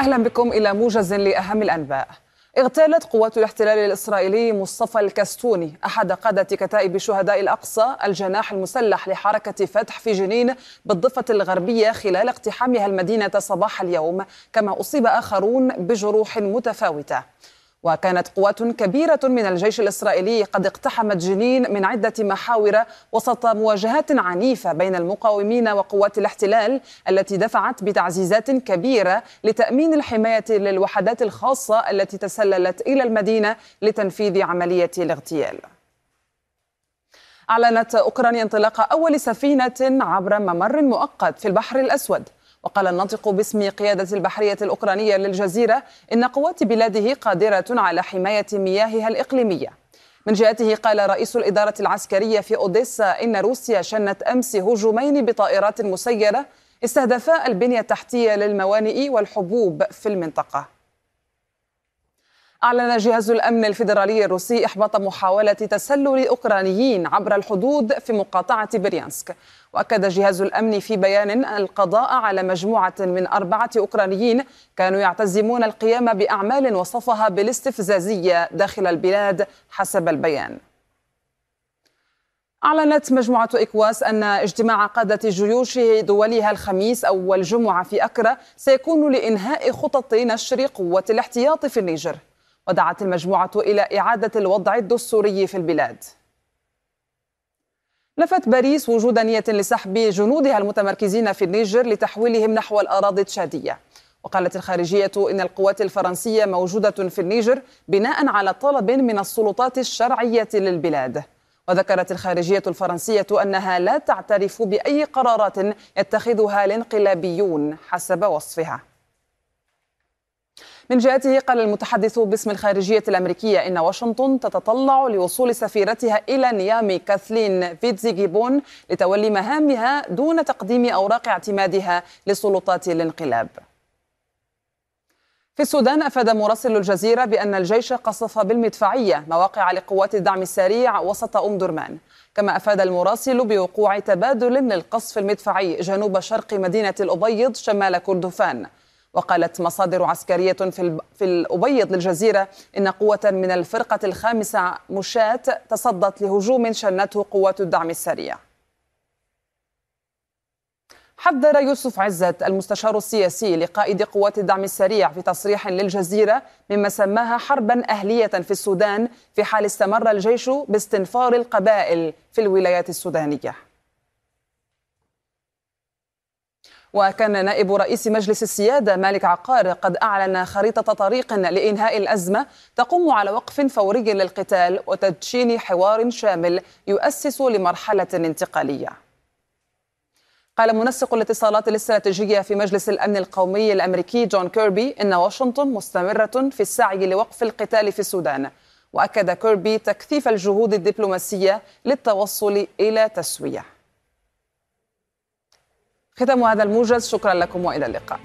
أهلا بكم إلى موجز لأهم الأنباء. اغتالت قوات الاحتلال الإسرائيلي مصطفى الكستوني أحد قادة كتائب شهداء الأقصى الجناح المسلح لحركة فتح في جنين بالضفة الغربية خلال اقتحامها المدينة صباح اليوم كما أصيب آخرون بجروح متفاوتة. وكانت قوات كبيرة من الجيش الإسرائيلي قد اقتحمت جنين من عدة محاور وسط مواجهات عنيفة بين المقاومين وقوات الاحتلال التي دفعت بتعزيزات كبيرة لتأمين الحماية للوحدات الخاصة التي تسللت إلى المدينة لتنفيذ عملية الاغتيال. أعلنت أوكرانيا انطلاق أول سفينة عبر ممر مؤقت في البحر الأسود وقال الناطق باسم قيادة البحرية الأوكرانية للجزيرة إن قوات بلاده قادرة على حماية مياهها الإقليمية. من جهته قال رئيس الإدارة العسكرية في أوديسا إن روسيا شنت أمس هجومين بطائرات مسيرة استهدفا البنية التحتية للموانئ والحبوب في المنطقة. أعلن جهاز الأمن الفيدرالي الروسي إحباط محاولة تسلل أوكرانيين عبر الحدود في مقاطعة بريانسك. وأكد جهاز الأمن في بيان القضاء على مجموعة من أربعة أوكرانيين كانوا يعتزمون القيام بأعمال وصفها بالاستفزازية داخل البلاد حسب البيان. أعلنت مجموعة إكواس أن اجتماع قادة جيوش دولها الخميس أو الجمعة في أكرا سيكون لإنهاء خطط نشر قوة الاحتياط في النيجر. ودعت المجموعة إلى إعادة الوضع الدستوري في البلاد. نفت باريس وجود نية لسحب جنودها المتمركزين في النيجر لتحويلهم نحو الأراضي التشادية. وقالت الخارجية إن القوات الفرنسية موجودة في النيجر بناء على طلب من السلطات الشرعية للبلاد. وذكرت الخارجية الفرنسية أنها لا تعترف بأي قرارات يتخذها الانقلابيون حسب وصفها. من جهته قال المتحدث باسم الخارجية الأمريكية إن واشنطن تتطلع لوصول سفيرتها إلى نيامي كاثلين فيتزيجيبون لتولي مهامها دون تقديم أوراق اعتمادها لسلطات الانقلاب. في السودان أفاد مراسل الجزيرة بأن الجيش قصف بالمدفعية مواقع لقوات الدعم السريع وسط أم درمان. كما أفاد المراسل بوقوع تبادل للقصف المدفعي جنوب شرق مدينة الأبيض شمال كردفان. وقالت مصادر عسكرية في, في الأبيض للجزيرة إن قوة من الفرقة الخامسة مشاة تصدت لهجوم شنته قوات الدعم السريع. حذر يوسف عزت المستشار السياسي لقائد قوات الدعم السريع في تصريح للجزيرة مما سماها حربا أهلية في السودان في حال استمر الجيش باستنفار القبائل في الولايات السودانية. وكان نائب رئيس مجلس السيادة مالك عقار قد أعلن خريطة طريق لإنهاء الأزمة تقوم على وقف فوري للقتال وتدشين حوار شامل يؤسس لمرحلة انتقالية. قال منسق الاتصالات الاستراتيجية في مجلس الأمن القومي الأمريكي جون كيربي إن واشنطن مستمرة في السعي لوقف القتال في السودان وأكد كيربي تكثيف الجهود الدبلوماسية للتوصل إلى تسوية. ختام هذا الموجز شكرا لكم وإلى اللقاء.